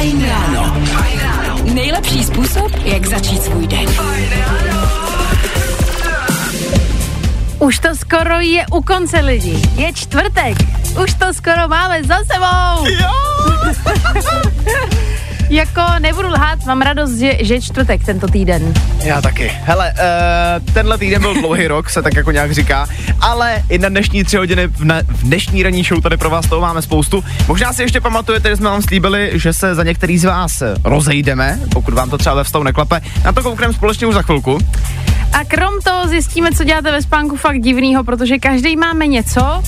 Fajn ráno. Nejlepší způsob, jak začít svůj den. Už to skoro je u konce lidi. Je čtvrtek. Už to skoro máme za sebou. Jo! jako nebudu lhát, mám radost, že, že je čtvrtek tento týden. Já taky. Hele, uh, tenhle týden byl dlouhý rok, se tak jako nějak říká, ale i na dnešní tři hodiny v, ne, v dnešní ranní show tady pro vás toho máme spoustu. Možná si ještě pamatujete, že jsme vám slíbili, že se za některý z vás rozejdeme, pokud vám to třeba ve vztahu neklape. Na to koukneme společně už za chvilku. A krom toho zjistíme, co děláte ve spánku fakt divného, protože každý máme něco.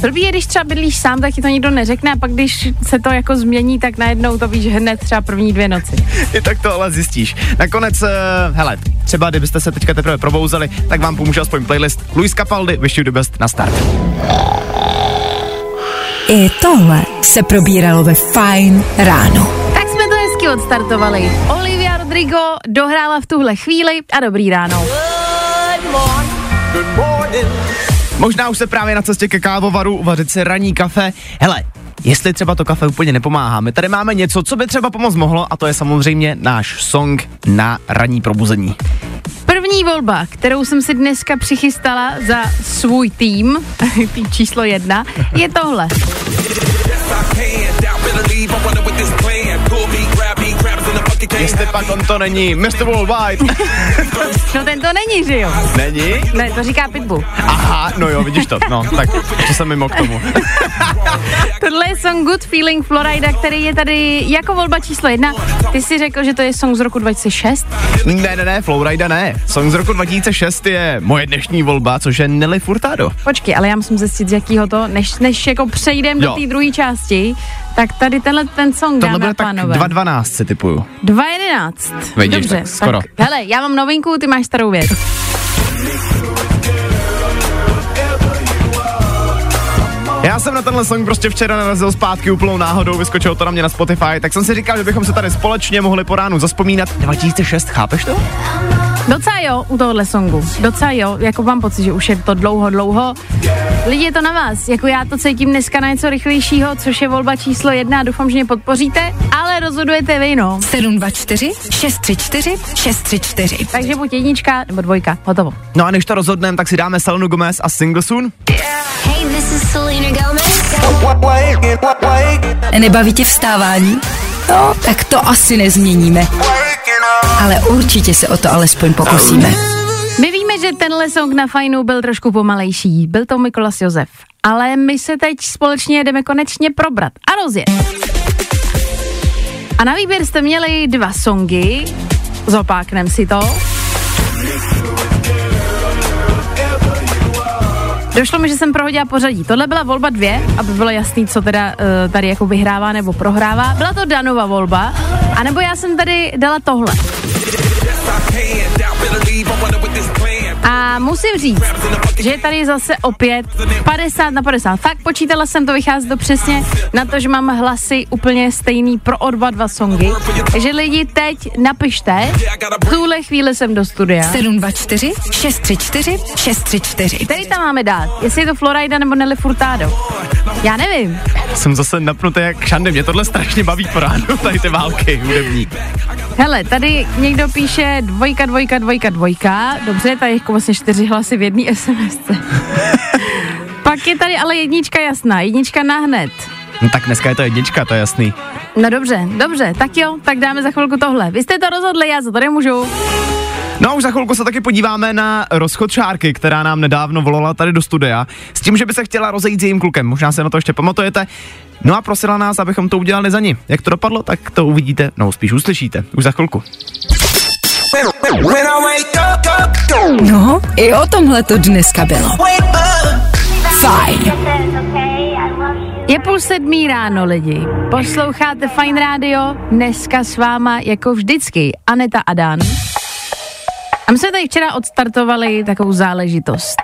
Blbý je, když třeba bydlíš sám, tak ti to nikdo neřekne a pak když se to jako změní, tak najednou to víš hned třeba první dvě noci. I tak to ale zjistíš. Nakonec, uh, hele, třeba kdybyste se teďka teprve probouzeli, tak vám pomůže aspoň playlist Luis Capaldi, Wish You The Best na start. I tohle se probíralo ve Fine ráno. Tak jsme to hezky odstartovali. Olivia Rodrigo dohrála v tuhle chvíli a dobrý ráno. Možná už se právě na cestě ke kávovaru uvařit si ranní kafe. Hele, jestli třeba to kafe úplně nepomáhá, my tady máme něco, co by třeba pomoct mohlo a to je samozřejmě náš song na ranní probuzení. První volba, kterou jsem si dneska přichystala za svůj tým, tým číslo jedna, je tohle. Jestli pak on to není Mr. Worldwide. No ten to není, že jo? Není? Ne, to říká Pitbull. Aha, no jo, vidíš to. No, tak to jsem mimo k tomu. Tohle je song Good Feeling Florida, který je tady jako volba číslo jedna. Ty jsi řekl, že to je song z roku 2006? Ne, ne, ne, Flowrida ne. Song z roku 2006 je moje dnešní volba, což je Nelly Furtado. Počkej, ale já musím zjistit, z jakýho to, než, než jako přejdem do té druhé části, tak tady tenhle ten song, Tohle dámy a tak pánové. 2.12 si typuju. 2.11. Vidíš, Dobře, tak skoro. Tak, hele, já mám novinku, ty máš starou věc. Já jsem na tenhle song prostě včera narazil zpátky úplnou náhodou, vyskočilo to na mě na Spotify, tak jsem si říkal, že bychom se tady společně mohli po ránu zaspomínat. 2006, chápeš to? Docela jo, u tohohle songu. Docela jo, jako mám pocit, že už je to dlouho, dlouho. Lidi, je to na vás. Jako já to cítím dneska na něco rychlejšího, což je volba číslo jedna. Doufám, že mě podpoříte, ale rozhodujete vy, no. 724 634 634. Takže buď jednička nebo dvojka. Hotovo. No a než to rozhodneme, tak si dáme Selenu Gomez a Single Soon. Hey, this is Selena Gomez. Nebaví tě vstávání? No, tak to asi nezměníme. Ale určitě se o to alespoň pokusíme. My víme, že tenhle song na fajnu byl trošku pomalejší. Byl to Mikolas Josef. Ale my se teď společně jdeme konečně probrat a rozjet. A na výběr jste měli dva songy. Zopáknem si to. Došlo mi, že jsem prohodila pořadí. Tohle byla volba dvě, aby bylo jasný, co teda uh, tady jako vyhrává nebo prohrává. Byla to Danova volba, anebo já jsem tady dala tohle. A musím říct, že je tady zase opět 50 na 50. Fakt počítala jsem to, vychází to přesně na to, že mám hlasy úplně stejný pro oba dva songy. Takže lidi teď napište, v tuhle chvíli jsem do studia. 724 634 634. Který tam máme dát? Jestli je to Florida nebo Nelly Furtado? Já nevím. Jsem zase napnutý jak šandy, mě tohle strašně baví po ránu, tady ty války hudební. Hele, tady někdo píše dvojka, dvojka, dvojka, dvojka. Dobře, tady jako vlastně čtyři hlasy v jedné SMS. Pak je tady ale jednička jasná, jednička na hned. No tak dneska je to jednička, to je jasný. No dobře, dobře, tak jo, tak dáme za chvilku tohle. Vy jste to rozhodli, já za to nemůžu. No a už za chvilku se taky podíváme na rozchod Šárky, která nám nedávno volala tady do studia, s tím, že by se chtěla rozejít s jejím klukem. Možná se na to ještě pamatujete. No a prosila nás, abychom to udělali za ní. Jak to dopadlo, tak to uvidíte, no spíš uslyšíte, už za chvilku. No, i o tomhle to dneska bylo. Fajn. Je půl sedmí ráno, lidi. Posloucháte Fine Radio, dneska s váma jako vždycky Aneta Adán. A my jsme tady včera odstartovali takovou záležitost.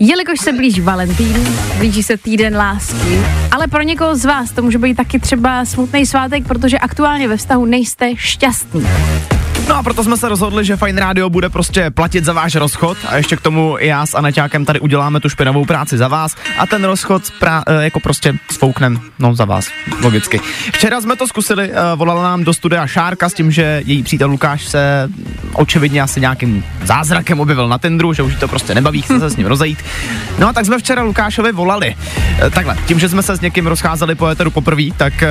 Jelikož se blíží Valentín, blíží se týden lásky, ale pro někoho z vás to může být taky třeba smutný svátek, protože aktuálně ve vztahu nejste šťastný. No a proto jsme se rozhodli, že Fine Radio bude prostě platit za váš rozchod a ještě k tomu já s Aneťákem tady uděláme tu špinavou práci za vás a ten rozchod prá- eh, jako prostě sfouknem, no za vás, logicky. Včera jsme to zkusili, eh, volala nám do studia Šárka s tím, že její přítel Lukáš se očividně asi nějakým zázrakem objevil na tendru, že už to prostě nebaví, chce se s ním rozejít. No a tak jsme včera Lukášovi volali. Eh, Takhle, tím, že jsme se s někým rozcházeli po éteru poprvé, tak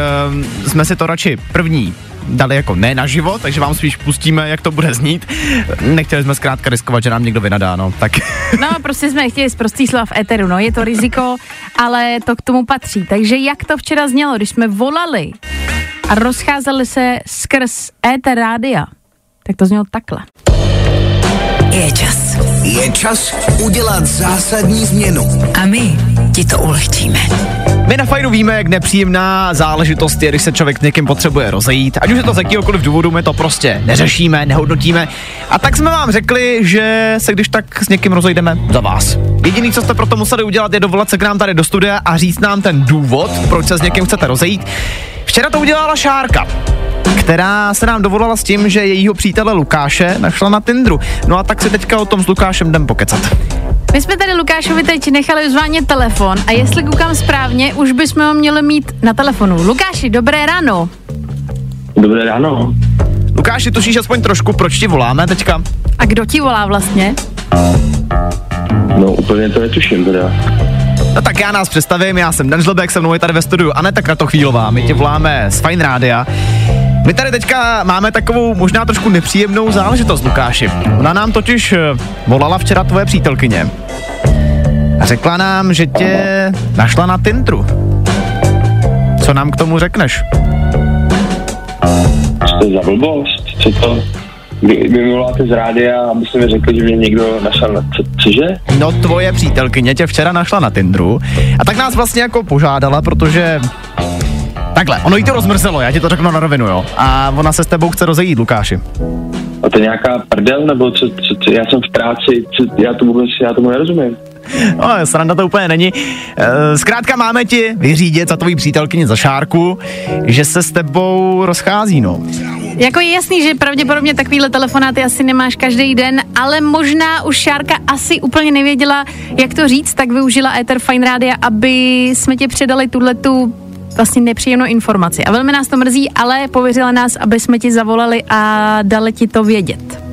jsme si to radši první dali jako ne na život, takže vám spíš pustíme, jak to bude znít. Nechtěli jsme zkrátka riskovat, že nám někdo vynadá, no, tak No, prostě jsme chtěli z prostý slova v éteru, no, je to riziko, ale to k tomu patří. Takže jak to včera znělo, když jsme volali a rozcházeli se skrz éter rádia, tak to znělo takhle. Je čas. Je čas udělat zásadní změnu. A my ti to ulehčíme. My na fajnu víme, jak nepříjemná záležitost je, když se člověk někým potřebuje rozejít. Ať už je to z jakýhokoliv důvodu, my to prostě neřešíme, nehodnotíme. A tak jsme vám řekli, že se když tak s někým rozejdeme za vás. Jediný, co jste proto museli udělat, je dovolat se k nám tady do studia a říct nám ten důvod, proč se s někým chcete rozejít. Včera to udělala Šárka která se nám dovolala s tím, že jejího přítele Lukáše našla na Tindru. No a tak si teďka o tom s Lukášem jdem pokecat. My jsme tady Lukášovi teď nechali zvánět telefon a jestli koukám správně, už bychom ho měli mít na telefonu. Lukáši, dobré ráno. Dobré ráno. Lukáši, tušíš aspoň trošku, proč ti voláme teďka? A kdo ti volá vlastně? No úplně to netuším teda. No tak já nás představím, já jsem Dan Žlebek, se mnou je tady ve studiu Aneta Kratochvílová, my tě voláme z Fine Rádia. My tady teďka máme takovou možná trošku nepříjemnou záležitost, Lukáši. Ona nám totiž eh, volala včera tvoje přítelkyně a řekla nám, že tě našla na Tindru. Co nám k tomu řekneš? Co za blbost? Co to? Vy, vy mi voláte z rádia, abyste mi řekli, že mě někdo našel na... Co, cože? No tvoje přítelkyně tě včera našla na Tindru a tak nás vlastně jako požádala, protože Takhle, ono jí to rozmrzelo, já ti to řeknu na rovinu, jo. A ona se s tebou chce rozejít, Lukáši. A to je nějaká prdel, nebo co, co, co já jsem v práci, co, já to vůbec, já tomu nerozumím. No, sranda to úplně není. E, Zkrátka máme ti vyřídit za tvojí přítelkyni za šárku, že se s tebou rozchází, no. Jako je jasný, že pravděpodobně takovýhle telefonáty asi nemáš každý den, ale možná už Šárka asi úplně nevěděla, jak to říct, tak využila Ether Fine Rádia, aby jsme ti předali tuhle tu vlastně nepříjemnou informaci. A velmi nás to mrzí, ale pověřila nás, aby jsme ti zavolali a dali ti to vědět.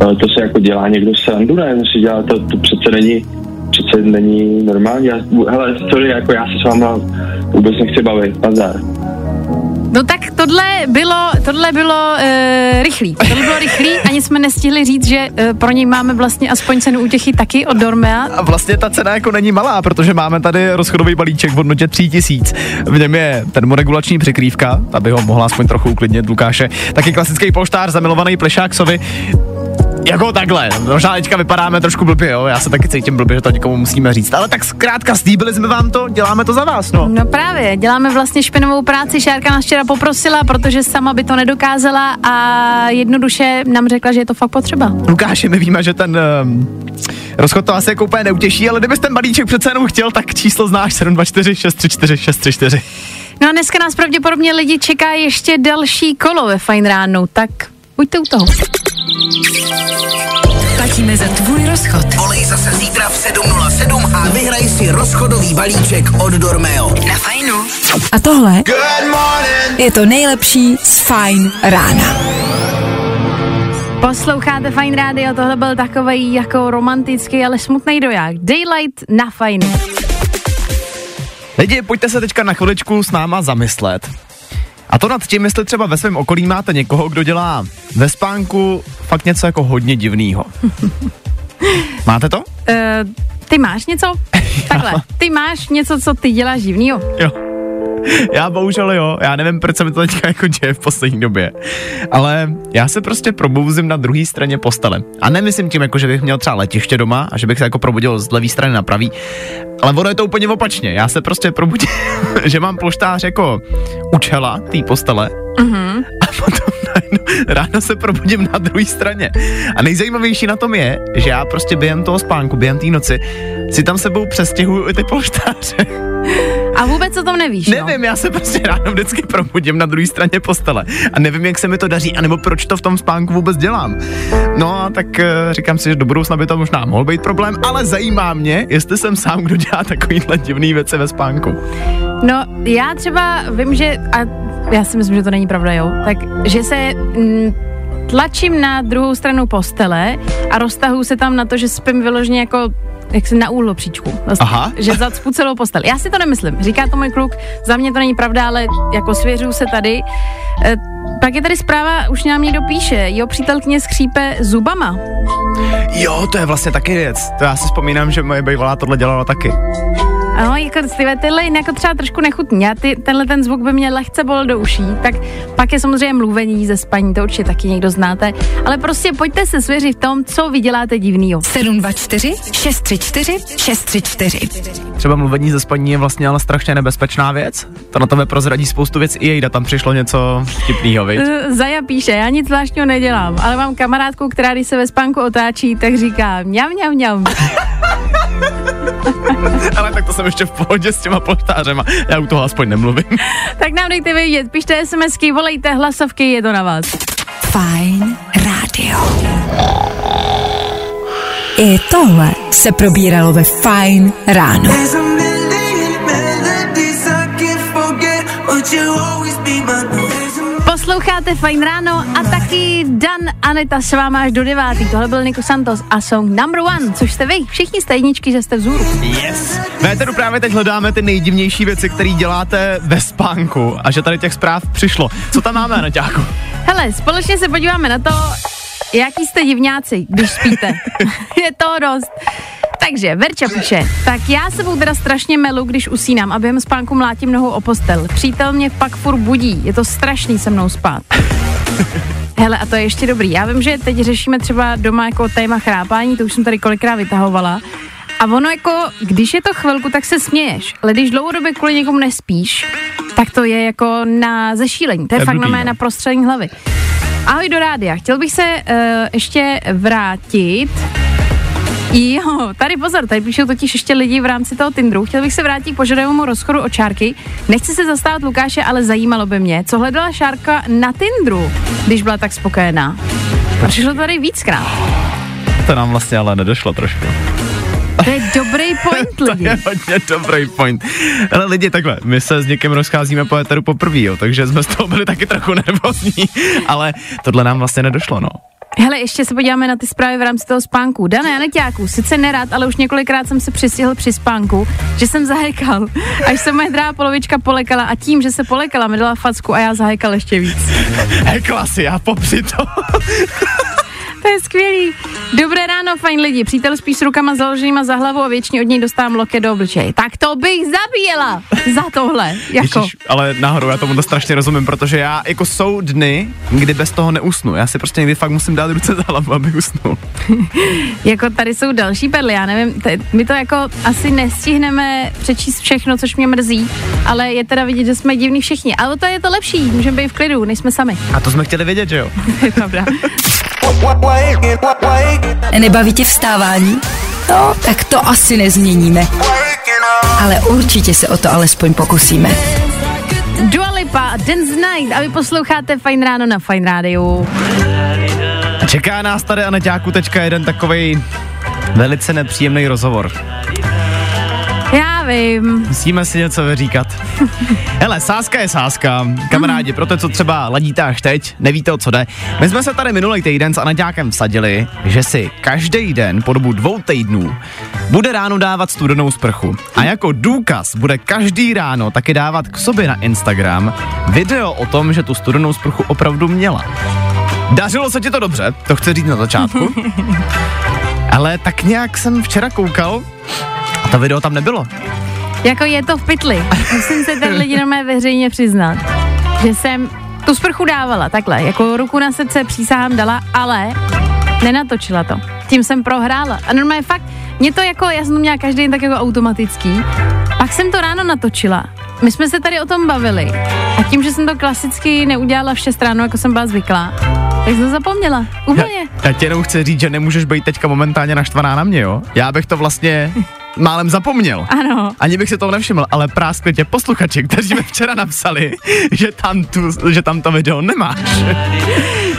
To se jako dělá někdo srandu, ne? To si dělá, to, to přece není, přece není normální. Já, hele, sorry, jako já se s váma vůbec nechci bavit, nazar. No tak tohle bylo, tohle bylo uh, rychlý. Tohle bylo rychlý, ani jsme nestihli říct, že uh, pro něj máme vlastně aspoň cenu útěchy taky od Dormea. A vlastně ta cena jako není malá, protože máme tady rozchodový balíček v hodnotě 3000. V něm je termoregulační přikrývka, aby ho mohla aspoň trochu uklidnit Lukáše. Taky klasický polštář zamilovaný plešáksovi. Jako takhle, možná teďka vypadáme trošku blbě, jo, já se taky cítím blbě, že to někomu musíme říct, ale tak zkrátka slíbili jsme vám to, děláme to za vás, no. No právě, děláme vlastně špinovou práci, Šárka nás včera poprosila, protože sama by to nedokázala a jednoduše nám řekla, že je to fakt potřeba. Lukáši, my víme, že ten um, rozchod to asi jako úplně neutěší, ale kdybyste ten balíček přece jenom chtěl, tak číslo znáš 724 634 634. No a dneska nás pravděpodobně lidi čeká ještě další kolo ve Fine ránu, tak buďte u toho. Platíme za tvůj rozchod. Volej zase zítra v 7.07 a vyhraj si rozchodový balíček od Dormeo. Na fajnu. A tohle je to nejlepší z Fine rána. Posloucháte Fine Radio, tohle byl takový jako romantický, ale smutný doják. Daylight na Fine. Lidi, pojďte se teďka na chviličku s náma zamyslet. A to nad tím, jestli třeba ve svém okolí máte někoho, kdo dělá ve spánku fakt něco jako hodně divného. máte to? Uh, ty máš něco? Takhle, ty máš něco, co ty děláš divnýho? Jo. Já bohužel jo, já nevím, proč se mi to teďka jako děje v poslední době. Ale já se prostě probouzím na druhé straně postele. A nemyslím tím, jako, že bych měl třeba letiště doma a že bych se jako probudil z levé strany na pravý. Ale ono je to úplně opačně. Já se prostě probudím, že mám polštář jako u čela té postele. Mm-hmm. A potom najednou ráno se probudím na druhé straně. A nejzajímavější na tom je, že já prostě během toho spánku, během té noci, si tam sebou přestěhuju i ty polštáře. A vůbec o tom nevíš, no? Nevím, já se prostě ráno vždycky probudím na druhé straně postele a nevím, jak se mi to daří, anebo proč to v tom spánku vůbec dělám. No a tak uh, říkám si, že do budoucna by to možná mohl být problém, ale zajímá mě, jestli jsem sám, kdo dělá takovýhle divný věci ve spánku. No, já třeba vím, že, a já si myslím, že to není pravda, jo, tak, že se mm, tlačím na druhou stranu postele a roztahuju se tam na to, že spím vyloženě jako jak se na úhlopříčku. Vlastně, Aha. Že zacpu celou postel. Já si to nemyslím. Říká to můj kluk, za mě to není pravda, ale jako svěřuju se tady. E, pak je tady zpráva, už nám někdo píše, jeho přítelkyně skřípe zubama. Jo, to je vlastně taky věc. To já si vzpomínám, že moje bývalá tohle dělala taky. Ano, jako tyhle, tyhle jako třeba trošku nechutný. A ty, tenhle ten zvuk by mě lehce bolel do uší. Tak pak je samozřejmě mluvení ze spaní, to určitě taky někdo znáte. Ale prostě pojďte se svěřit v tom, co vy děláte divnýho. 724 634 634. Třeba mluvení ze spaní je vlastně ale strašně nebezpečná věc. To na tebe prozradí spoustu věcí i jejda, tam přišlo něco vtipného, viď? Eh, Zaja píše, já nic zvláštního nedělám, ale mám kamarádku, která když se ve spánku otáčí, tak říká mňam, mňam, mňam. Ale tak to jsem ještě v pohodě s těma polštářema. Já u toho aspoň nemluvím. tak nám dejte vědět, pište SMSky, volejte hlasovky, je to na vás. Fajn rádio. I tohle se probíralo ve Fajn ráno. Posloucháte Fajn ráno a taky Dan Aneta s váma až do devátý. Tohle byl Niko Santos a song number one, což jste vy. Všichni jste jedničky, že jste vzůru. Yes. V Éteru právě teď hledáme ty nejdivnější věci, které děláte ve spánku a že tady těch zpráv přišlo. Co tam máme, Naťáku? Hele, společně se podíváme na to, jaký jste divňáci, když spíte. je to dost. Takže Verča píše, tak já sebou teda strašně melu, když usínám a během spánku mlátím nohou o postel. Přítel mě pak furt budí, je to strašný se mnou spát. Hele, a to je ještě dobrý. Já vím, že teď řešíme třeba doma jako téma chrápání, to už jsem tady kolikrát vytahovala. A ono jako, když je to chvilku, tak se směješ. Ale když dlouhodobě kvůli někomu nespíš, tak to je jako na zešílení. To je, je fakt blbý, no. na prostřelení hlavy. Ahoj do rádia. Chtěl bych se uh, ještě vrátit Jo, tady pozor, tady píšou totiž ještě lidi v rámci toho Tinderu. Chtěl bych se vrátit k požadovému rozchodu od Šárky. Nechci se zastávat Lukáše, ale zajímalo by mě, co hledala Šárka na Tinderu, když byla tak spokojená. A přišlo to tady víckrát. To nám vlastně ale nedošlo trošku. To je dobrý point, To lidi. je hodně dobrý point. Ale lidi, takhle, my se s někým rozcházíme po éteru poprvé, jo, takže jsme z toho byli taky trochu nervózní, ale tohle nám vlastně nedošlo, no. Hele, ještě se podíváme na ty zprávy v rámci toho spánku. Dané Aneťáku, sice nerad, ale už několikrát jsem se přistihl při spánku, že jsem zahekal. Až se moje druhá polovička polekala a tím, že se polekala, mi dala facku a já zahekal ještě víc. Hekla si, já popři to. To je skvělý. Dobré ráno, fajn lidi. Přítel spí s rukama založenýma za hlavou a většině od něj dostávám loket do obličeje. Tak to bych zabíjela za tohle. Jako, Ježiš, ale náhodou já tomu to strašně rozumím, protože já jako jsou dny, kdy bez toho neusnu. Já si prostě někdy fakt musím dát ruce za hlavu, abych usnul. jako tady jsou další perly, já nevím, t- my to jako asi nestihneme přečíst všechno, což mě mrzí, ale je teda vidět, že jsme divní všichni. Ale to je to lepší, můžeme být v klidu, nejsme sami. A to jsme chtěli vědět, že jo? Je pravda. Nebaví tě vstávání? No, tak to asi nezměníme. Ale určitě se o to alespoň pokusíme. Dua Lipa, Dance Night a vy posloucháte Fajn ráno na Fajn rádiu. A čeká nás tady Aneťáku teďka jeden takovej velice nepříjemný rozhovor. Já vím. Musíme si něco vyříkat. Hele, sázka je sázka. Kamarádi, pro to, co třeba ladíte až teď, nevíte, o co jde. My jsme se tady minulý týden s Anaďákem vsadili, že si každý den po dobu dvou týdnů bude ráno dávat studenou sprchu. A jako důkaz bude každý ráno taky dávat k sobě na Instagram video o tom, že tu studenou sprchu opravdu měla. Dařilo se ti to dobře, to chci říct na začátku. Ale tak nějak jsem včera koukal to video tam nebylo. Jako je to v pytli. Musím se ten lidi normálně veřejně přiznat, že jsem tu sprchu dávala takhle, jako ruku na srdce přísahám dala, ale nenatočila to. Tím jsem prohrála. A normálně fakt, mě to jako, já jsem to měla každý den tak jako automatický. Pak jsem to ráno natočila. My jsme se tady o tom bavili. A tím, že jsem to klasicky neudělala v 6 ráno, jako jsem byla zvyklá, tak jsem to zapomněla. Úplně. Já, já ti jenom chci říct, že nemůžeš být teďka momentálně naštvaná na mě, jo? Já bych to vlastně málem zapomněl. Ano. Ani bych si toho nevšiml, ale práskli tě posluchači, kteří mi včera napsali, že tam, tu, že tam to video nemáš.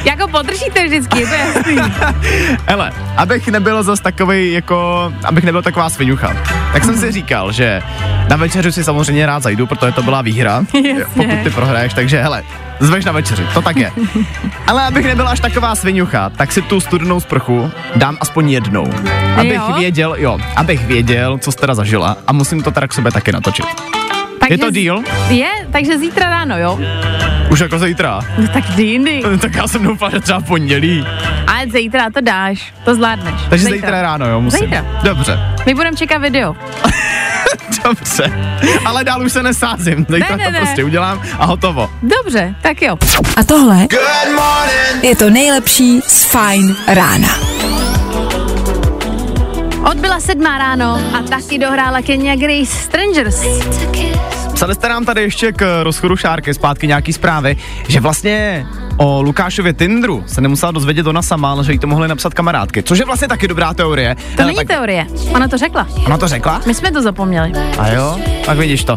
Jako podržíte vždycky, je to jasný. Hele, abych nebyl zas takový jako, abych nebyl taková svinucha. Tak jsem si říkal, že na večeři si samozřejmě rád zajdu, protože to byla výhra, Jasně. pokud ty prohraješ, takže hele, zveš na večeři, to tak je. Ale abych nebyl až taková svinucha, tak si tu studenou sprchu dám aspoň jednou. Abych Jo? věděl, jo, abych věděl, co jsi teda zažila a musím to teda k sobě taky natočit. Takže Je to deal? Je, takže zítra ráno, jo? Už jako zítra. No tak kdy jindy. Tak já jsem doufal, že třeba v pondělí. Ale zítra to dáš, to zvládneš. Takže zítra, zítra ráno, jo, musím. Zítra. Dobře. My budeme čekat video. Dobře, ale dál už se nesázím. Zítra Ne, ne, to ne. prostě udělám a hotovo. Dobře, tak jo. A tohle je to nejlepší z Fine rána. Odbyla sedmá ráno a taky dohrála Kenya Grace Strangers. Psali jste nám tady ještě k rozchodu Šárky zpátky nějaký zprávy, že vlastně o Lukášově Tindru se nemusela dozvědět ona sama, ale že jí to mohly napsat kamarádky. Což je vlastně taky dobrá teorie. To Hele, není tak teorie, ona to řekla. Ona to řekla? My jsme to zapomněli. A jo, tak vidíš to.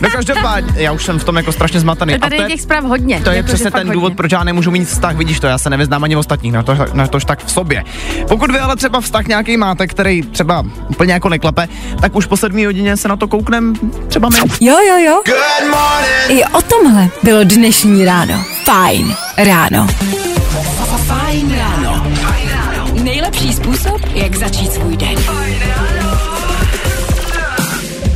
No každopádně, já už jsem v tom jako strašně zmatený. Tady a je těch zpráv hodně. To je Jako, přesně ten hodně. důvod, proč já nemůžu mít vztah, vidíš to, já se nevyznám ani v ostatních, na to, na tož tak v sobě. Pokud vy ale třeba vztah nějaký máte, který třeba úplně jako neklape, tak už po sedmí hodině se na to kouknem třeba my. Jo, jo, jo. I o tomhle bylo dnešní ráno. Fajn ráno. Fajn ráno. Nejlepší způsob, jak začít svůj den.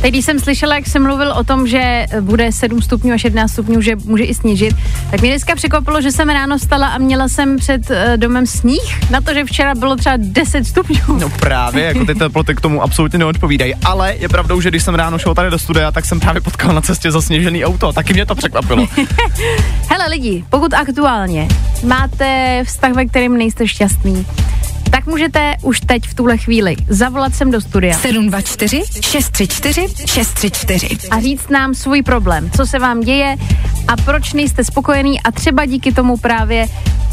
Teď, když jsem slyšela, jak jsem mluvil o tom, že bude 7 stupňů a 11 stupňů, že může i snížit, tak mě dneska překvapilo, že jsem ráno stala a měla jsem před eh, domem sníh, na to, že včera bylo třeba 10 stupňů. No právě, jako ty teploty k tomu absolutně neodpovídají. Ale je pravdou, že když jsem ráno šel tady do studia, tak jsem právě potkal na cestě zasněžený auto. Taky mě to překvapilo. Hele lidi, pokud aktuálně máte vztah, ve kterém nejste šťastný, tak můžete už teď v tuhle chvíli zavolat sem do studia 724 634 634. a říct nám svůj problém, co se vám děje a proč nejste spokojený a třeba díky tomu právě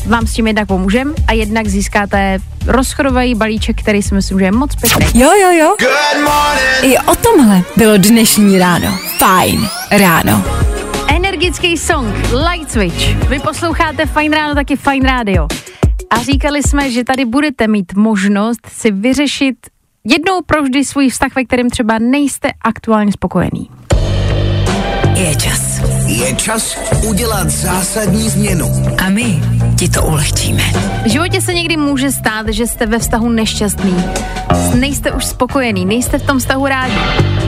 vám s tím jednak pomůžem a jednak získáte rozchodový balíček, který si myslím, že je moc pěkný. Jo, jo, jo. I o tomhle bylo dnešní ráno. Fajn ráno. Energický song Light Switch. Vy posloucháte Fine Ráno, taky Fine Radio. A říkali jsme, že tady budete mít možnost si vyřešit jednou provždy svůj vztah, ve kterém třeba nejste aktuálně spokojený. Je čas. Je čas udělat zásadní změnu. A my ti to ulehčíme. V životě se někdy může stát, že jste ve vztahu nešťastný. Nejste už spokojený, nejste v tom vztahu rádi.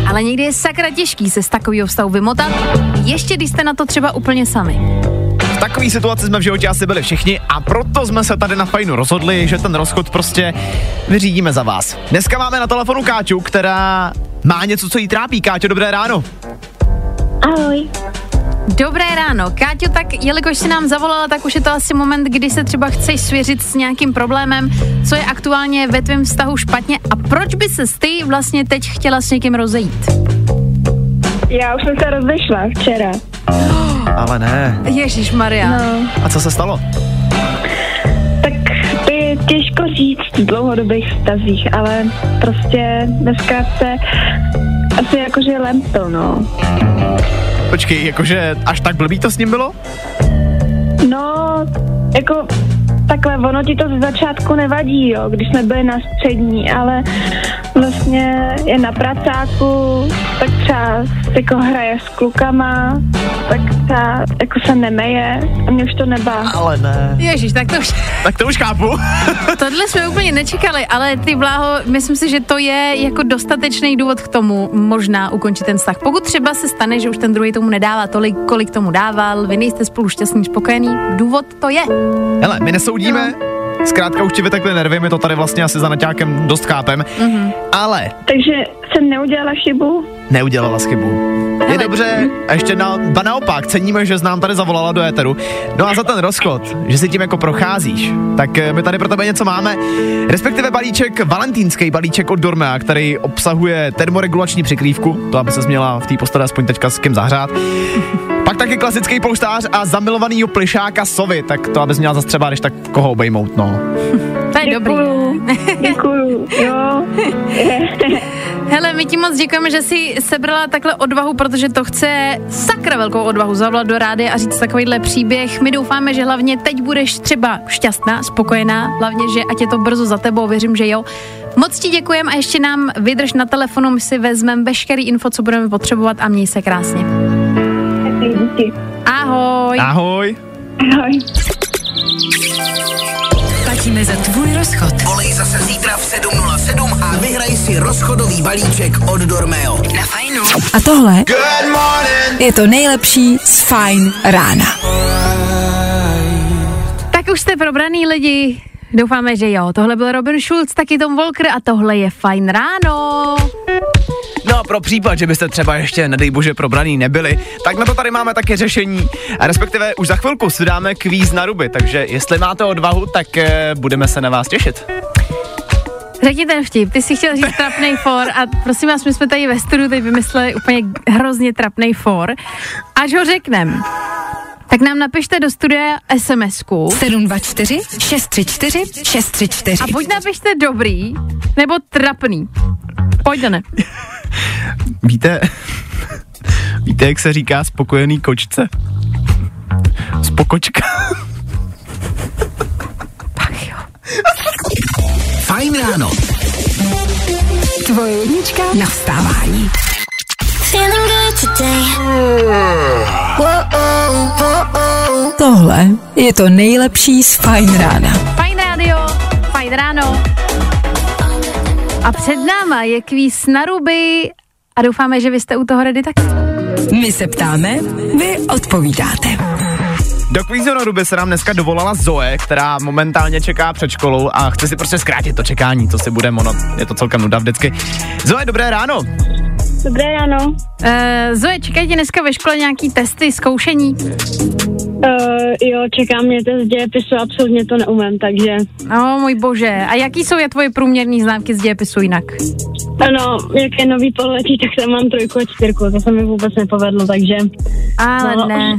Ale někdy je sakra těžký se z takového vztahu vymotat, ještě když jste na to třeba úplně sami. V takové situaci jsme v životě asi byli všichni a proto jsme se tady na Fajnu rozhodli, že ten rozchod prostě vyřídíme za vás. Dneska máme na telefonu Káťu, která má něco, co jí trápí. Káťo, dobré ráno. Ahoj. Dobré ráno. Káťo, tak jelikož si nám zavolala, tak už je to asi moment, kdy se třeba chceš svěřit s nějakým problémem, co je aktuálně ve tvém vztahu špatně a proč by se ty vlastně teď chtěla s někým rozejít? Já už jsem se rozešla včera. Ale ne. Ježíš Maria. No, A co se stalo? tak to je těžko říct v dlouhodobých vztazích, ale prostě dneska se asi jakože lempl, no. Počkej, jakože až tak blbý to s ním bylo? No, jako takhle, ono ti to z začátku nevadí, jo, když jsme byli na střední, ale vlastně je na pracáku, tak třeba jako hraje s klukama, tak třeba jako se nemeje a mě už to nebá. Ale ne. Ježíš, tak to už, Tak to už chápu. tohle jsme úplně nečekali, ale ty Bláho, myslím si, že to je jako dostatečný důvod k tomu možná ukončit ten vztah. Pokud třeba se stane, že už ten druhý tomu nedává tolik, kolik tomu dával, vy nejste spolu šťastný, spokojený, důvod to je. Hele, my nesoudíme, zkrátka už ti vytekly nervy, my to tady vlastně asi za naťákem dost chápem, mm-hmm. ale Takže jsem neudělala chybu. neudělala chybu. Je dobře, a ještě na, ba naopak, ceníme, že jsi nám tady zavolala do éteru. No a za ten rozchod, že si tím jako procházíš, tak eh, my tady pro tebe něco máme, respektive balíček, valentýnský balíček od Dormea, který obsahuje termoregulační přikrývku, to aby se měla v té postele aspoň teďka s kým zahřát. Taky klasický polštář a zamilovanýho plišáka sovy, tak to abys měla zase třeba, když tak koho obejmout, no. To je je dobrý. Děkuju, děkuju, jo. Hele, my ti moc děkujeme, že jsi sebrala takhle odvahu, protože to chce sakra velkou odvahu zavolat do rády a říct takovýhle příběh. My doufáme, že hlavně teď budeš třeba šťastná, spokojená, hlavně, že ať je to brzo za tebou, věřím, že jo. Moc ti děkujeme a ještě nám vydrž na telefonu, my si vezmeme veškerý info, co budeme potřebovat a měj se krásně. Díky. Ahoj. Ahoj. Ahoj. Platíme za tvůj rozchod. Volej zase zítra v 7.07 a vyhraj si rozchodový balíček od Dormeo. Na fajnu. A tohle je to nejlepší z Fajn rána. Tak už jste probraný lidi. Doufáme, že jo. Tohle byl Robin Schulz, taky Tom Volker a tohle je Fajn ráno. Pro případ, že byste třeba ještě, nedej bože, probraný nebyli, tak na to tady máme také řešení. A respektive už za chvilku si dáme kvíz na ruby, takže jestli máte odvahu, tak eh, budeme se na vás těšit. Řekni ten vtip, ty jsi chtěl říct trapnej for a prosím vás, my jsme tady ve studiu teď vymysleli úplně hrozně trapnej for. Až ho řeknem, tak nám napište do studia SMS-ku 724 634 634. a buď napište dobrý, nebo trapný. Pojď, ne. Víte, víte, jak se říká spokojený kočce? Spokočka. Fajn ráno. Tvoje jednička na vstávání. Tohle je to nejlepší z Fajn rána. Fajn rádio, fajn ráno. A před náma je kvíz na ruby a doufáme, že vy jste u toho ready taky. My se ptáme, vy odpovídáte. Do kvízu na ruby se nám dneska dovolala Zoe, která momentálně čeká před školou a chce si prostě zkrátit to čekání, to si bude ono, je to celkem nuda vždycky. Zoe, dobré ráno. Dobré ráno. Uh, Zoe, čekají tě dneska ve škole nějaký testy, zkoušení? Uh, jo, čeká mě test dějepisu, absolutně to neumím, takže No, můj bože. A jaký jsou je tvoje průměrné známky z dějepisu jinak? ano, jak je nový pololetí, tak tam mám trojku a čtyřku, to se mi vůbec nepovedlo, takže Ale No. ne.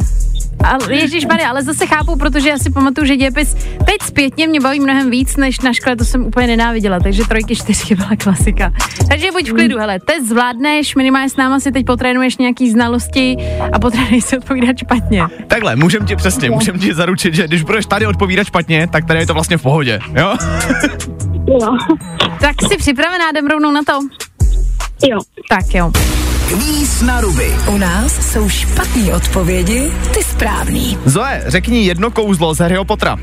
Ale Ježíš Maria, ale zase chápu, protože já si pamatuju, že dějepis teď zpětně mě baví mnohem víc, než na škole, to jsem úplně nenáviděla, takže trojky, čtyřky byla klasika. Takže buď v klidu, hele, test zvládneš, minimálně s náma si teď potrénuješ nějaký znalosti a potrénuješ si odpovídat špatně. Takhle, můžem ti přesně, můžem ti zaručit, že když budeš tady odpovídat špatně, tak tady je to vlastně v pohodě, jo? jo, Tak si připravená, jdem rovnou na to. jo. Tak jo. Kvíz na ruby. U nás jsou špatné odpovědi, ty správný. Zoe, řekni jedno kouzlo z Harryho Pottera.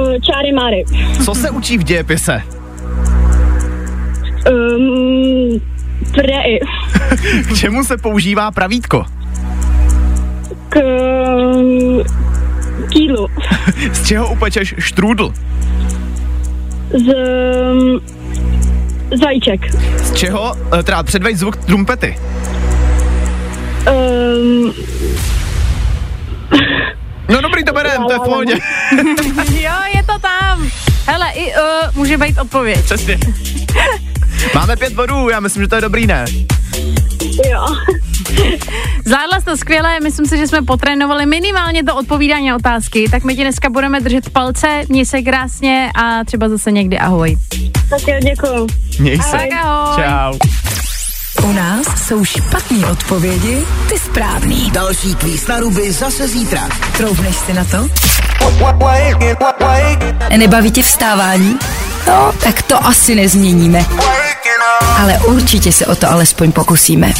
Uh, čáry Máry. Co se učí v dějepise? Um, prei. K čemu se používá pravítko? K um, kýlu. Z čeho upečeš štrůdl? Z um, zajíček. Z čeho, eh, teda předveď zvuk trumpety. Um, No dobrý, to berem, to je v pohodě. Jo, je to tam. Hele, i uh, může být odpověď. Přesně. Máme pět bodů, já myslím, že to je dobrý, ne? jo. Zvládla jsi to skvěle, myslím si, že jsme potrénovali minimálně to odpovídání na otázky, tak my ti dneska budeme držet palce, měj se krásně a třeba zase někdy ahoj. Tak jo, děkuju. Měj se. Tak ahoj. Čau. U nás jsou špatné odpovědi, ty správný. Další kvíz na ruby zase zítra. Troufneš si na to? Nebaví tě vstávání? No, tak to asi nezměníme. Ale určitě se o to alespoň pokusíme.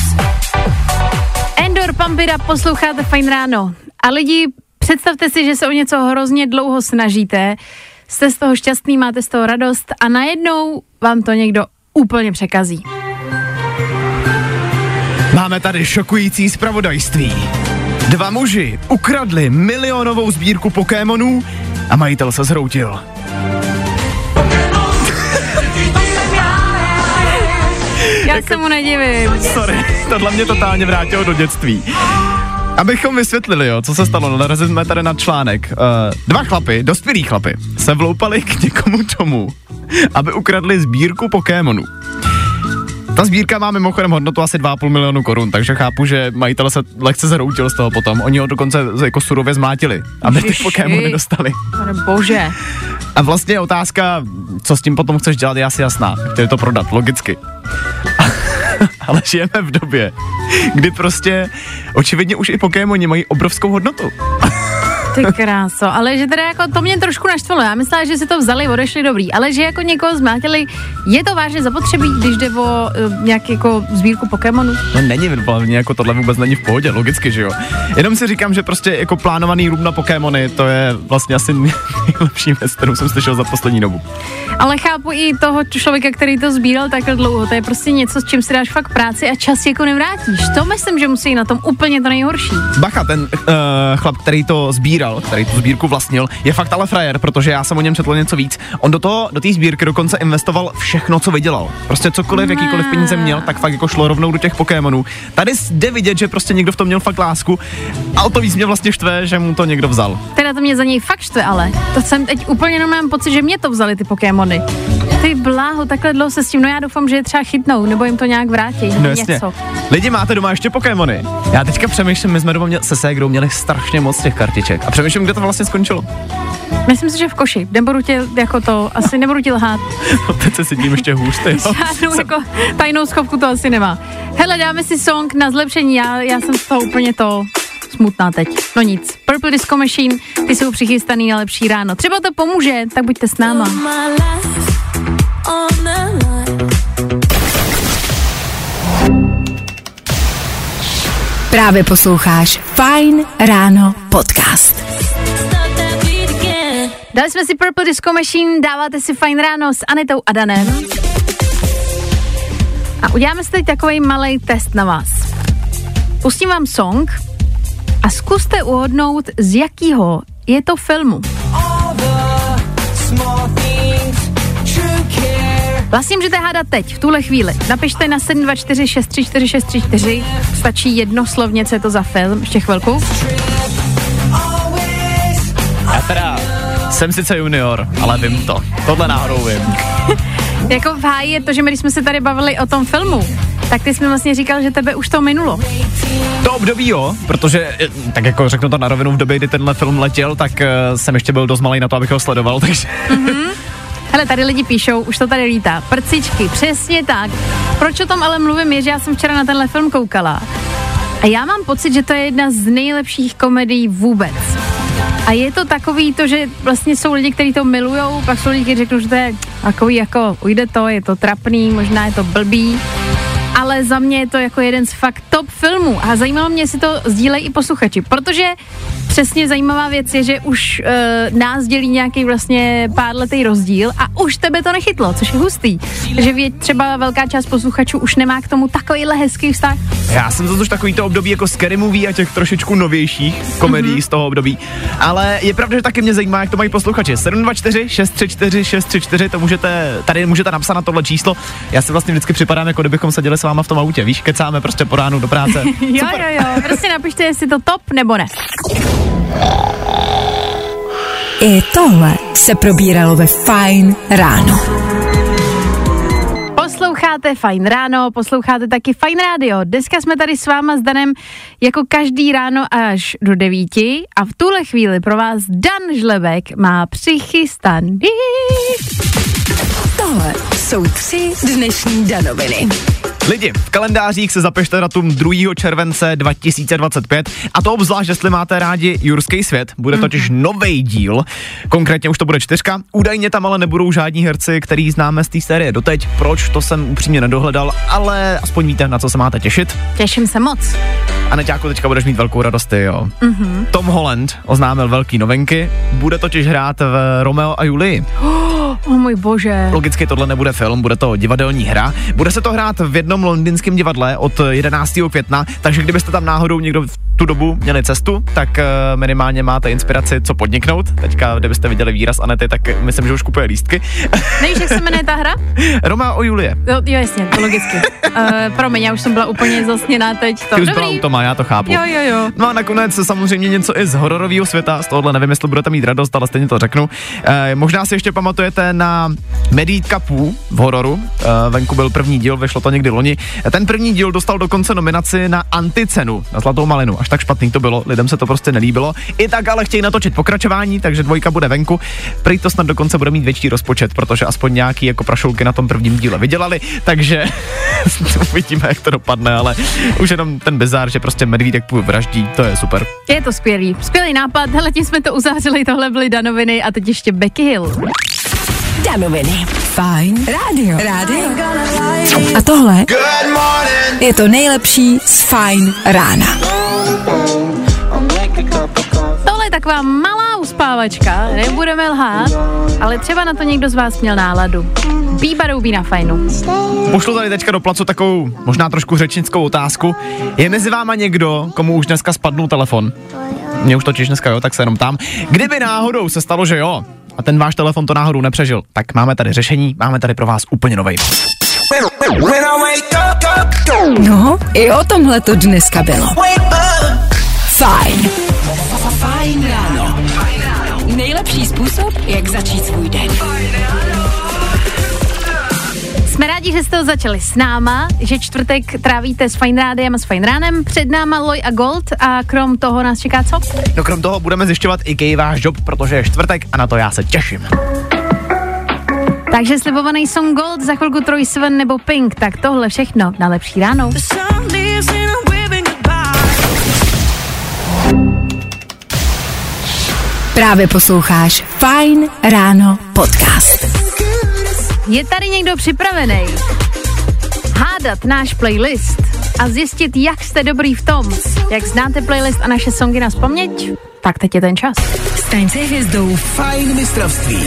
Endor Pampira, posloucháte Fajn ráno. A lidi, představte si, že se o něco hrozně dlouho snažíte, jste z toho šťastný, máte z toho radost a najednou vám to někdo úplně překazí. Máme tady šokující zpravodajství. Dva muži ukradli milionovou sbírku Pokémonů a majitel se zhroutil. Já se mu nedivím. Sorry, tohle mě totálně vrátilo do dětství. Abychom vysvětlili, jo, co se stalo, narazili tady na článek. Uh, dva chlapy, dospělí chlapy, se vloupali k někomu domů, aby ukradli sbírku Pokémonů. Ta sbírka má mimochodem hodnotu asi 2,5 milionu korun, takže chápu, že majitel se lehce zhroutil z toho potom. Oni ho dokonce jako surově zmátili, aby ty Ježiši. Pokémony dostali. Pane bože. A vlastně otázka, co s tím potom chceš dělat, je asi jasná. Chtěli to prodat, logicky. Ale žijeme v době, kdy prostě očividně už i Pokémoni mají obrovskou hodnotu. Ty kráso, ale že teda jako to mě trošku naštvalo. Já myslela, že si to vzali, odešli dobrý, ale že jako někoho zmátili, je to vážně zapotřebí, když jde o uh, nějaký jako sbírku Pokémonů? No není hlavně jako tohle vůbec není v pohodě, logicky, že jo. Jenom si říkám, že prostě jako plánovaný rům na Pokémony, to je vlastně asi nejlepší věc, kterou jsem slyšel za poslední dobu. Ale chápu i toho člověka, který to sbíral takhle dlouho. To je prostě něco, s čím si dáš fakt práci a čas jako nevrátíš. To myslím, že musí na tom úplně to nejhorší. Bacha, ten uh, chlap, který to sbíral, který tu sbírku vlastnil, je fakt ale frajer, protože já jsem o něm četl něco víc. On do toho, do té sbírky dokonce investoval všechno, co vydělal. Prostě cokoliv, jakýkoliv peníze měl, tak fakt jako šlo rovnou do těch Pokémonů. Tady jde vidět, že prostě někdo v tom měl fakt lásku a o to víc mě vlastně štve, že mu to někdo vzal. Teda to mě za něj fakt štve, ale to jsem teď úplně jenom mám pocit, že mě to vzali ty Pokémony. Ty bláho, takhle dlouho se s tím, no já doufám, že je třeba chytnou, nebo jim to nějak vrátí, No jasně. něco. Lidi, máte doma ještě Pokémony? Já teďka přemýšlím, my jsme doma měli, se ségrou měli strašně moc těch kartiček. A přemýšlím, kde to vlastně skončilo. Myslím si, že v koši. Nebudu tě jako to, asi nebudu ti lhát. No, teď se cítím ještě hůř, ty jo. Žádnou jako tajnou schovku to asi nemá. Hele, dáme si song na zlepšení, já, já jsem z toho úplně to smutná teď. No nic. Purple Disco Machine, ty jsou přichystaný na lepší ráno. Třeba to pomůže, tak buďte s náma. Právě posloucháš Fine Ráno podcast. Dali jsme si Purple Disco Machine, dáváte si fajn ráno s Anitou a Danem. A uděláme si teď takový malý test na vás. Pustím vám song a zkuste uhodnout, z jakého je to filmu. Vlastně můžete hádat teď, v tuhle chvíli. Napište na 724 634 634, stačí jednoslovně, co je to za film, ještě chvilku. Já teda jsem sice junior, ale vím to. Tohle náhodou vím. Jako v háji je to, že my, když jsme se tady bavili o tom filmu, tak ty jsi mi vlastně říkal, že tebe už to minulo. To období jo, protože, eh, tak jako řeknu to na rovinu, v době, kdy tenhle film letěl, tak uh, jsem ještě byl dost malý na to, abych ho sledoval, takže Hele, tady lidi píšou, už to tady lítá. Prcičky, přesně tak. Proč o tom ale mluvím, je, že já jsem včera na tenhle film koukala. A já mám pocit, že to je jedna z nejlepších komedií vůbec. A je to takový to, že vlastně jsou lidi, kteří to milujou, pak jsou lidi, kteří řeknou, že to je takový jako, ujde to, je to trapný, možná je to blbý, ale za mě je to jako jeden z fakt top filmů a zajímalo mě, jestli to sdílejí i posluchači, protože přesně zajímavá věc je, že už uh, nás dělí nějaký vlastně párletý rozdíl a už tebe to nechytlo, což je hustý. Takže vě, třeba velká část posluchačů už nemá k tomu takovýhle hezký vztah. já jsem za to už takový to období jako scary movie a těch trošičku novějších komedií mm-hmm. z toho období. Ale je pravda, že taky mě zajímá, jak to mají posluchači. 724 634 634, to můžete, tady můžete napsat na tohle číslo. Já si vlastně vždycky připadám, jako kdybychom seděli s váma v tom autě, víš, kecáme prostě po ránu do práce. Jo, jo, jo, prostě napište, jestli to top nebo ne. I tohle se probíralo ve Fine Ráno. Posloucháte Fajn ráno, posloucháte taky Fajn rádio. Dneska jsme tady s váma s Danem jako každý ráno až do devíti a v tuhle chvíli pro vás Dan Žlebek má přichystaný. Tohle jsou tři dnešní danoviny. Lidi, v kalendářích se zapište datum 2. července 2025 a to obzvlášť, jestli máte rádi Jurský svět. Bude totiž nový díl, konkrétně už to bude čtyřka. Údajně tam ale nebudou žádní herci, který známe z té série doteď. Proč, to jsem upřímně nedohledal, ale aspoň víte, na co se máte těšit. Těším se moc. A Neťáku, teďka budeš mít velkou radost ty, jo. Mm-hmm. Tom Holland oznámil velký novinky, bude totiž hrát v Romeo a Julii. O oh, můj bože. Logicky tohle nebude film, bude to divadelní hra. Bude se to hrát v jednom londýnském divadle od 11. května, takže kdybyste tam náhodou někdo v tu dobu měli cestu, tak uh, minimálně máte inspiraci, co podniknout. Teďka, kdybyste viděli výraz Anety, tak myslím, že už kupuje lístky. Nevíš, jak se jmenuje ta hra? Romeo a Julie. Jo, jo jasně, to logicky. Uh, promiň, já už jsem byla úplně zasněná teď. To. Ty už byla Dobrý. u Toma, já to chápu. Jo, jo, jo. No a nakonec samozřejmě něco i z hororového světa, z tohohle nevím, jestli budete mít radost, ale stejně to řeknu. E, možná si ještě pamatujete na Medvídka Pů v hororu. Uh, venku byl první díl, vyšlo to někdy loni. Ten první díl dostal dokonce nominaci na anticenu, na Zlatou malinu. Až tak špatný to bylo, lidem se to prostě nelíbilo. I tak ale chtějí natočit pokračování, takže dvojka bude venku. Prý to snad dokonce bude mít větší rozpočet, protože aspoň nějaký jako prašulky na tom prvním díle vydělali, takže uvidíme, jak to dopadne, ale už jenom ten bizár, že prostě medvídek vraždí, to je super. Je to skvělý. Skvělý nápad, hele, tím jsme to uzavřeli, tohle byly Danoviny a teď ještě Becky Hill. Danoviny. Fajn. Rádio. Rádio. A tohle je to nejlepší z Fajn rána. Tohle je taková malá uspávačka, nebudeme lhát, ale třeba na to někdo z vás měl náladu. Bíba roubí na fajnu. Pošlu tady teďka do placu takovou možná trošku řečnickou otázku. Je mezi váma někdo, komu už dneska spadnul telefon? Mně už totiž dneska jo, tak se jenom tam. Kdyby náhodou se stalo, že jo, a ten váš telefon to náhodou nepřežil, tak máme tady řešení, máme tady pro vás úplně novej. No, i o tomhle to dneska bylo. Fajn. Fajn ráno. Nejlepší způsob, jak začít svůj den. Jsme rádi, že jste to začali s náma, že čtvrtek trávíte s Fine Rádiem a s Fine Ránem. Před náma Loj a Gold a krom toho nás čeká co? No krom toho budeme zjišťovat i kej váš job, protože je čtvrtek a na to já se těším. Takže slibovaný song Gold, za chvilku Troy Sven nebo Pink, tak tohle všechno na lepší ráno. Právě posloucháš Fajn ráno podcast. Je tady někdo připravený? Hádat náš playlist a zjistit, jak jste dobrý v tom, jak znáte playlist a naše songy na vzpomněť? Tak teď je ten čas. Staň se hvězdou. Fajn mistrovství.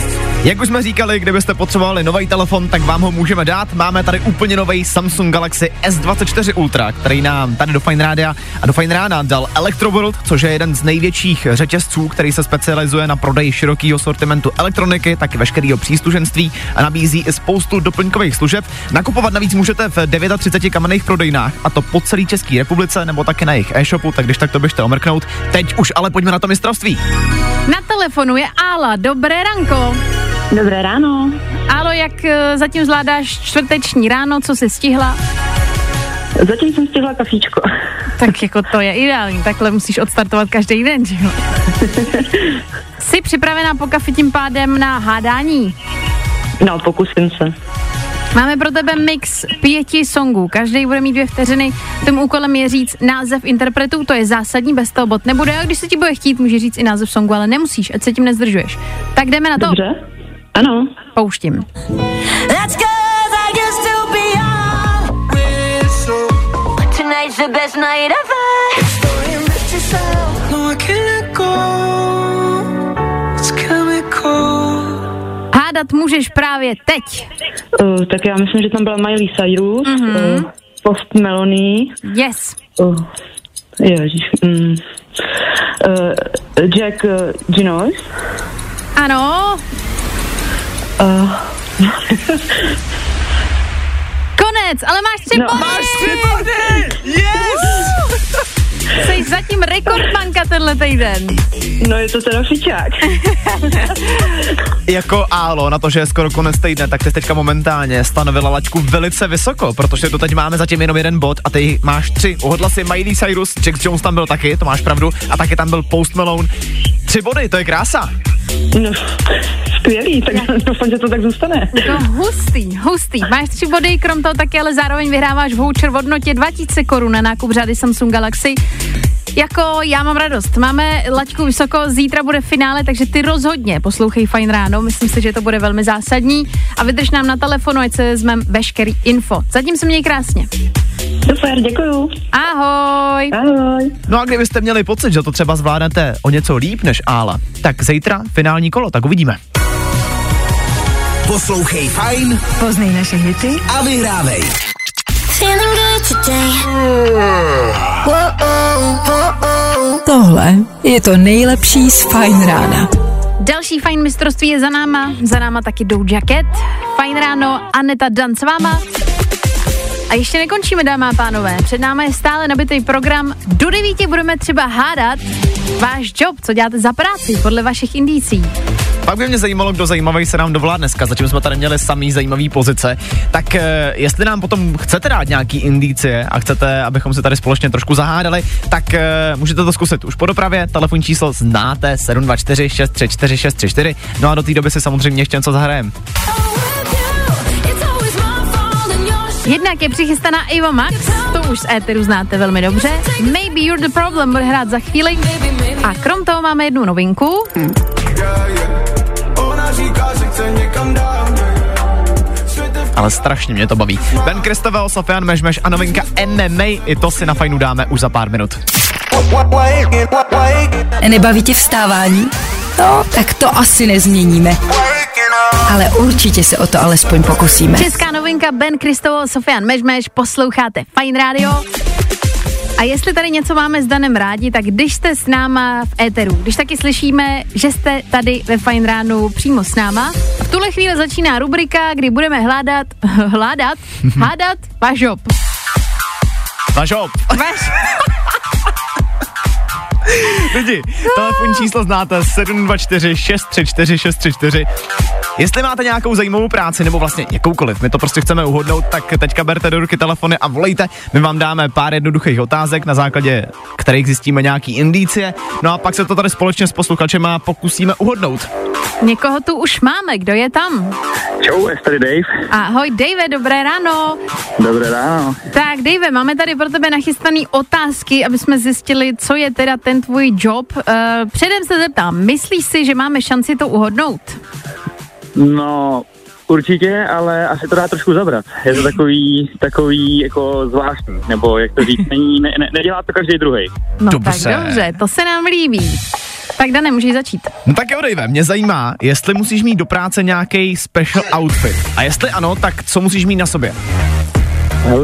Jak už jsme říkali, kdybyste potřebovali nový telefon, tak vám ho můžeme dát. Máme tady úplně nový Samsung Galaxy S24 Ultra, který nám tady do Fine Rádia a do Fine Rána dal Electroworld, což je jeden z největších řetězců, který se specializuje na prodej širokého sortimentu elektroniky, taky veškerého příslušenství a nabízí i spoustu doplňkových služeb. Nakupovat navíc můžete v 39 kamenných prodejnách, a to po celé České republice nebo taky na jejich e-shopu, tak když tak to běžte omrknout. Teď už ale pojďme na to mistrovství. Na telefonu je Ála, dobré ranko. Dobré ráno. Álo, jak eh, zatím zvládáš čtvrteční ráno, co jsi stihla? Zatím jsem stihla kafíčko. Tak jako to je ideální, takhle musíš odstartovat každý den, že jo? Jsi připravená po kafi tím pádem na hádání? No, pokusím se. Máme pro tebe mix pěti songů. Každý bude mít dvě vteřiny. Tím úkolem je říct název interpretů, to je zásadní, bez toho bod nebude. A když se ti bude chtít, můžeš říct i název songu, ale nemusíš, ať se tím nezdržuješ. Tak jdeme na to. Dobře? Ano. Pouštím. That's 'cause I used to be young. Tonight's the best night ever. Hádat můžeš právě teď. Uh, tak já myslím, že tam byla Miley Cyrus, mm-hmm. uh, Post Melony, Yes. uh, ježiš, mm, uh, Jack uh, Ginois, Ano. uh, Konec, ale máš tři No. body. Máš tři body! Yes! Jsi zatím rekordmanka tenhle týden. no je to teda fičák. Jako álo, na to, že je skoro konec týdne, tak ty teďka momentálně stanovila laťku velice vysoko, protože doteď máme zatím jenom jeden bod a ty máš tři. Uhodla si Miley Cyrus, Jack Jones tam byl taky, to máš pravdu, a taky tam byl Post Malone. Tři body, to je krása. No, skvělý, tak doufám, že to tak zůstane. No hustý, hustý. Máš tři body, krom toho taky ale zároveň vyhráváš voucher v hodnotě 2000 korun na nákup řady Samsung Galaxy. Jako já mám radost. Máme laťku vysoko, zítra bude finále, takže ty rozhodně poslouchej fajn ráno. Myslím si, že to bude velmi zásadní. A vydrž nám na telefonu, ať se vezmeme veškerý info. Zatím se měj krásně. Super, děkuju. Ahoj. Ahoj. No a kdybyste měli pocit, že to třeba zvládnete o něco líp než Ála, tak zítra finální kolo, tak uvidíme. Poslouchej Fajn Poznej naše hity a vyhrávej. Tohle je to nejlepší z Fajn rána. Další fajn mistrovství je za náma, za náma taky Doja Cat. Fajn ráno, Aneta Dan s váma. A ještě nekončíme, dámy a pánové. Před námi je stále nabitý program. Do devíti budeme třeba hádat váš job, co děláte za práci, podle vašich indicí. Pak by mě zajímalo, kdo zajímavý se nám dovolá dneska. Zatím jsme tady měli samý zajímavý pozice. Tak eh, jestli nám potom chcete dát nějaký indicie a chcete, abychom se tady společně trošku zahádali, tak eh, můžete to zkusit už po dopravě. Telefonní číslo znáte 724 634 634. No a do té doby si samozřejmě ještě něco zahrajeme. Jednak je přichystaná Ivo Max, to už z éteru znáte velmi dobře. Maybe You're the Problem bude hrát za chvíli. A krom toho máme jednu novinku. Ale strašně mě to baví. Ben Kristovel, Sofian Mežmeš a novinka MMA, i to si na fajnu dáme už za pár minut. Nebaví tě vstávání? No, tak to asi nezměníme. Ale určitě se o to alespoň pokusíme. Česká novinka Ben Kristoval, Sofian Mežmeš, posloucháte Fine Radio. A jestli tady něco máme s Danem rádi, tak když jste s náma v éteru, když taky slyšíme, že jste tady ve Fine Ránu přímo s náma, v tuhle chvíli začíná rubrika, kdy budeme hládat, hládat, hádat. Váš hop. Váš, Lidi, telefonní číslo znáte 724 634 634. Jestli máte nějakou zajímavou práci nebo vlastně jakoukoliv, my to prostě chceme uhodnout, tak teďka berte do ruky telefony a volejte. My vám dáme pár jednoduchých otázek, na základě kterých zjistíme nějaký indicie. No a pak se to tady společně s posluchačema pokusíme uhodnout. někoho tu už máme, kdo je tam? Čau, je tady Dave. Ahoj Dave, dobré ráno. Dobré ráno. Tak Dave, máme tady pro tebe nachystané otázky, aby jsme zjistili, co je teda ten tvůj job. Uh, předem se zeptám, myslíš si, že máme šanci to uhodnout? No, určitě, ale asi to dá trošku zabrat. Je to takový, takový jako zvláštní, nebo jak to říct, není, ne, ne, nedělá to každý druhý. No Dobře. tak dobře, to se nám líbí. Tak Dane, můžeš začít. No tak jo, Dave, mě zajímá, jestli musíš mít do práce nějaký special outfit. A jestli ano, tak co musíš mít na sobě?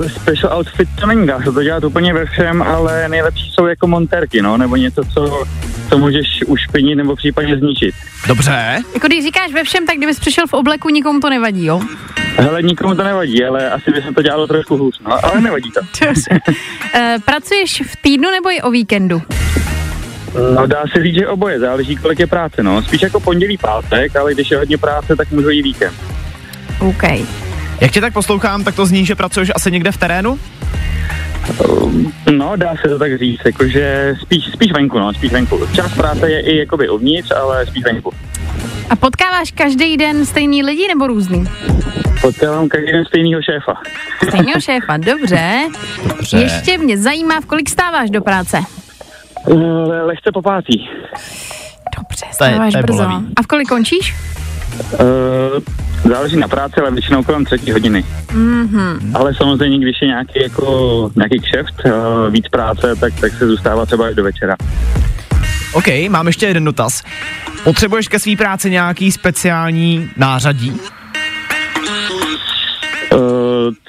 Special outfit to není, dá se to dělat úplně ve všem, ale nejlepší jsou jako monterky, no, nebo něco, co, co můžeš ušpinit nebo případně zničit. Dobře, Jako když říkáš ve všem, tak kdybys přišel v obleku, nikomu to nevadí, jo? Hele, nikomu to nevadí, ale asi by se to dělalo trošku hůř, no, ale nevadí to. Uh, pracuješ v týdnu nebo i o víkendu? No dá se říct, že oboje, záleží kolik je práce, no. Spíš jako pondělí, pátek, ale když je hodně práce, tak můžu i víkend. OK. Jak tě tak poslouchám, tak to zní, že pracuješ asi někde v terénu? No, dá se to tak říct, jakože spíš, spíš venku, no, spíš venku. Část práce je i jakoby uvnitř, ale spíš venku. A potkáváš každý den stejný lidi nebo různý? Potkávám každý den stejného šéfa. Stejného šéfa, dobře. Dobře. Ještě mě zajímá, v kolik stáváš do práce? Uh, lehce po pátý. Dobře, To je- stáváš to je brzo. bolavý. A v kolik končíš? Uh, záleží na práci, ale většinou kolem třetí hodiny. Mm-hmm. Ale samozřejmě, když je nějaký, jako, nějaký kšeft, uh, víc práce, tak, tak se zůstává třeba až do večera. OK, mám ještě jeden dotaz. Potřebuješ ke své práci nějaký speciální nářadí? Uh,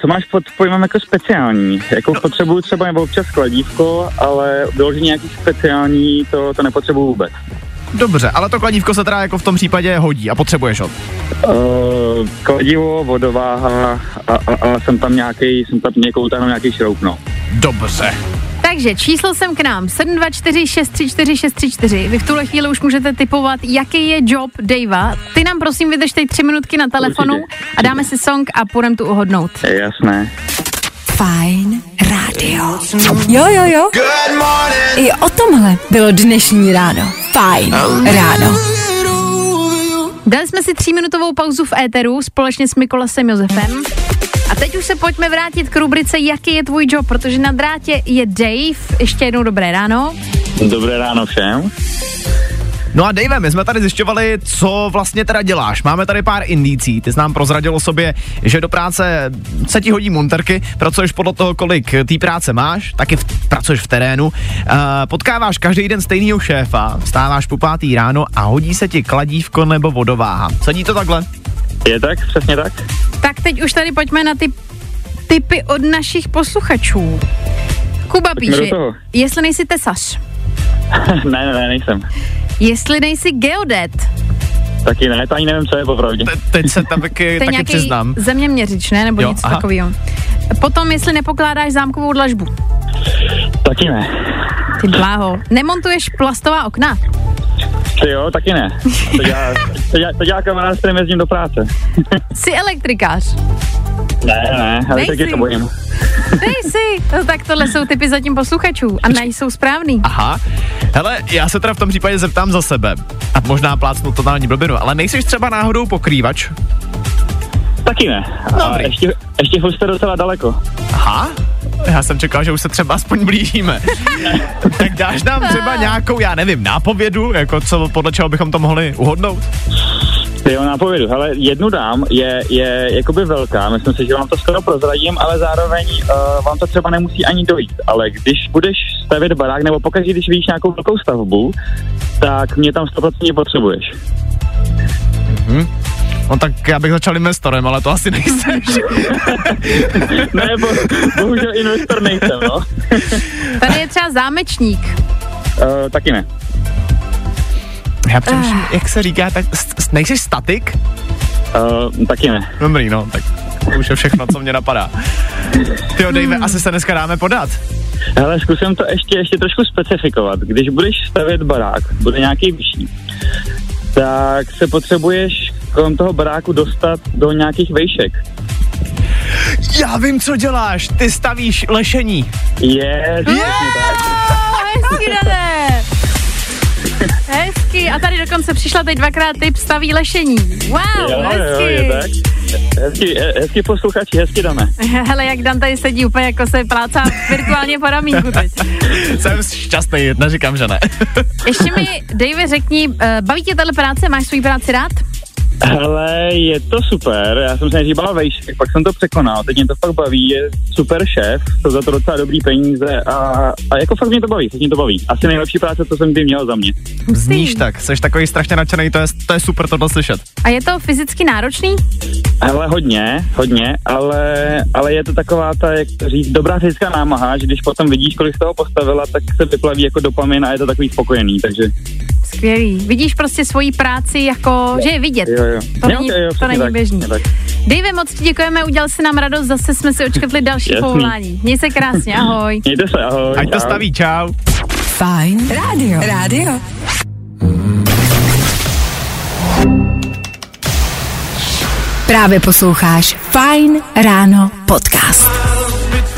co máš pod pojmem jako speciální? Jako potřebuju třeba nebo občas kladívko, ale vyloženě nějaký speciální, to, to nepotřebuju vůbec. Dobře, ale to kladívko se teda jako v tom případě hodí a potřebuješ ho. Uh, kladivo, vodováha a, a, a jsem tam nějaký, jsem tam někou tam nějaký šroub, no. Dobře. Takže číslo sem k nám 724 634 634. Vy v tuhle chvíli už můžete typovat, jaký je job Davea. Ty nám prosím vydrž teď tři minutky na telefonu Určitě. a dáme si song a půjdeme tu uhodnout. Je jasné. Fajn rádio. Jo, jo, jo. I o tomhle bylo dnešní ráno. Fajn ráno. Dali jsme si tříminutovou pauzu v éteru společně s Mikolasem Josefem. A teď už se pojďme vrátit k rubrice Jaký je tvůj job, protože na drátě je Dave. Ještě jednou dobré ráno. Dobré ráno všem. No a Dave, my jsme tady zjišťovali, co vlastně teda děláš. Máme tady pár indicí. Ty jsi nám prozradil o sobě, že do práce se ti hodí monterky, pracuješ podle toho, kolik té práce máš, taky v, pracuješ v terénu, uh, potkáváš každý den stejného šéfa, vstáváš po pátý ráno a hodí se ti kladívko nebo vodováha. Sedí to takhle? Je tak, přesně tak? Tak teď už tady pojďme na ty typy od našich posluchačů. Kuba píše, jestli nejsi tesař, ne, ne, ne, nejsem. Jestli nejsi geodet, Taky ne, to ani nevím, co je popravdě. Te- teď se tam taky, to je taky nějaký přiznám. zeměměřič, ne? Nebo Jo, něco aha. takového. Potom, jestli nepokládáš zámkovou dlažbu. Taky ne. Ty bláho. Nemontuješ plastová okna. Ty jo, taky ne. To dělá, to dělá, to dělá kamarád, s kterým jezdím do práce. Jsi elektrikář. Ne, ne, ale taky to bojím. Nejsi. No tak tohle jsou typy zatím posluchačů a nejsou správný. Aha. Hele, já se teda v tom případě zeptám za sebe. A možná plácnu totální blbinu, ale nejsiš třeba náhodou pokrývač? Taky ne. A Dobrý. ještě, ještě furt jste docela daleko. Aha. Já jsem čekal, že už se třeba aspoň blížíme. tak dáš nám třeba nějakou, já nevím, nápovědu, jako co, podle čeho bychom to mohli uhodnout? Ty jo, nápovědu. Hele, jednu dám, je, je jakoby velká, myslím si, že vám to skoro prozradím, ale zároveň uh, vám to třeba nemusí ani dojít. Ale když budeš stavět barák, nebo pokaždé, když vidíš nějakou velkou stavbu, tak mě tam 100% potřebuješ. No tak já bych začal investorem, ale to asi nejseš. ne, bo, bohužel investor nejsem, no. Tady je třeba zámečník. Uh, taky ne. Já přemýšlím, jak se říká, tak nejseš statik? Uh, taky ne. Dobrý, no, tak to už je všechno, co mě napadá. Ty jo, Dave, asi se dneska dáme podat. Hele, zkusím to ještě, ještě trošku specifikovat. Když budeš stavět barák, bude nějaký vyšší, tak se potřebuješ kolem toho baráku dostat do nějakých vejšek. Já vím, co děláš, ty stavíš lešení. Je, přesně tak. Oh, hezky. Hezky. A tady dokonce přišla teď dvakrát typ staví lešení. Wow, Jo, jo, hezky. je tak. Hezky, he- hezky posluchači, hezky dáme. Hele, jak Dan tady sedí úplně jako se plácá virtuálně po ramínku teď. Jsem šťastný, neříkám, že ne. Ještě mi, Dave, řekni, eh, baví tě tahle práce? Máš svou práci rád? Hele, je to super, já jsem se nejdřív bál vejšek, pak jsem to překonal, teď mě to fakt baví, je super šéf, jsou za to docela dobrý peníze a, a jako fakt mě to baví, fakt mě to baví. Asi nejlepší práce, co jsem kdy měl za mě. Zníš tak, jsi takový strašně nadšený, to je, to je super tohle slyšet. A je to fyzicky náročný? Hele, hodně, hodně, ale, ale je to taková ta, jak to říct, dobrá fyzická námaha, že když potom vidíš, kolik z toho postavila, tak se vyplaví jako dopamin a je to takový spokojený, takže Skvělý. Vidíš prostě svoji práci jako, že je vidět. jo, jo. To Jo, není, jo, jo, to není tak, běžný. tak. Dave, moc ti děkujeme, udělal si nám radost, zase jsme si očkrtli další Jasný. povolání. Měj se krásně, ahoj. Mějte se, ahoj. Ať to staví, čau. Fajn rádio. Rádio. Právě posloucháš Fajn ráno podcast.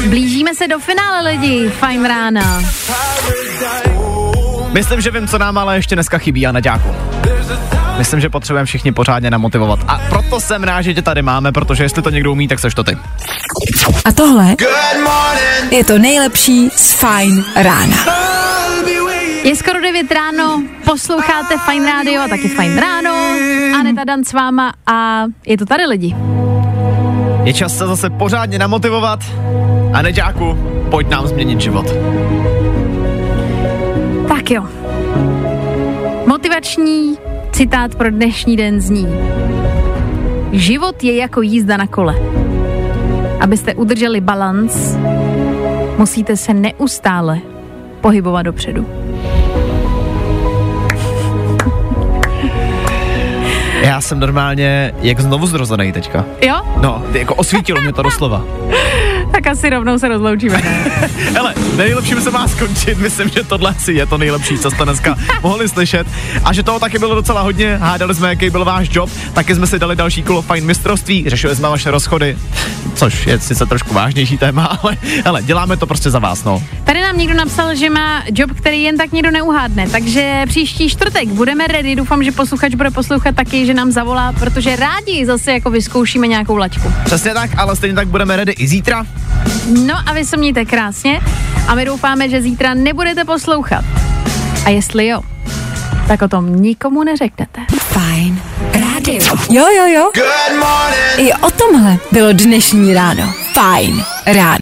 Blížíme se do finále lidi, fajn rána. Myslím, že vím, co nám ale ještě dneska chybí a naďáku. Myslím, že potřebujeme všichni pořádně namotivovat. A proto jsem rád, že tě tady máme, protože jestli to někdo umí, tak seš to ty. A tohle je to nejlepší z Fajn rána. Je skoro 9 ráno, posloucháte Fajn rádio a taky Fajn ráno. Aneta Dan s váma a je to tady lidi. Je čas se zase pořádně namotivovat. A neďáku, pojď nám změnit život. Tak jo. Motivační citát pro dnešní den zní. Život je jako jízda na kole. Abyste udrželi balans, musíte se neustále pohybovat dopředu. Já jsem normálně jak znovu zrozený teďka. Jo? No, ty jako osvítilo mě to doslova. Tak asi rovnou se rozloučíme. Hele, nejlepším se má skončit, myslím, že tohle asi je to nejlepší, co jste dneska mohli slyšet. A že toho taky bylo docela hodně, hádali jsme, jaký byl váš job, taky jsme si dali další kolo fajn mistrovství, řešili jsme vaše rozchody, což je sice trošku vážnější téma, ale hele, děláme to prostě za vás, no. Tady nám někdo napsal, že má job, který jen tak někdo neuhádne, takže příští čtvrtek budeme ready. Doufám, že posluchač bude poslouchat taky, že nám zavolá, protože rádi zase jako vyzkoušíme nějakou laťku. Přesně tak, ale stejně tak budeme ready i zítra. No a vy se mějte krásně a my doufáme, že zítra nebudete poslouchat. A jestli jo, tak o tom nikomu neřeknete. Fajn rádio. Jo, jo, jo. I o tomhle bylo dnešní ráno. Fajn ráno.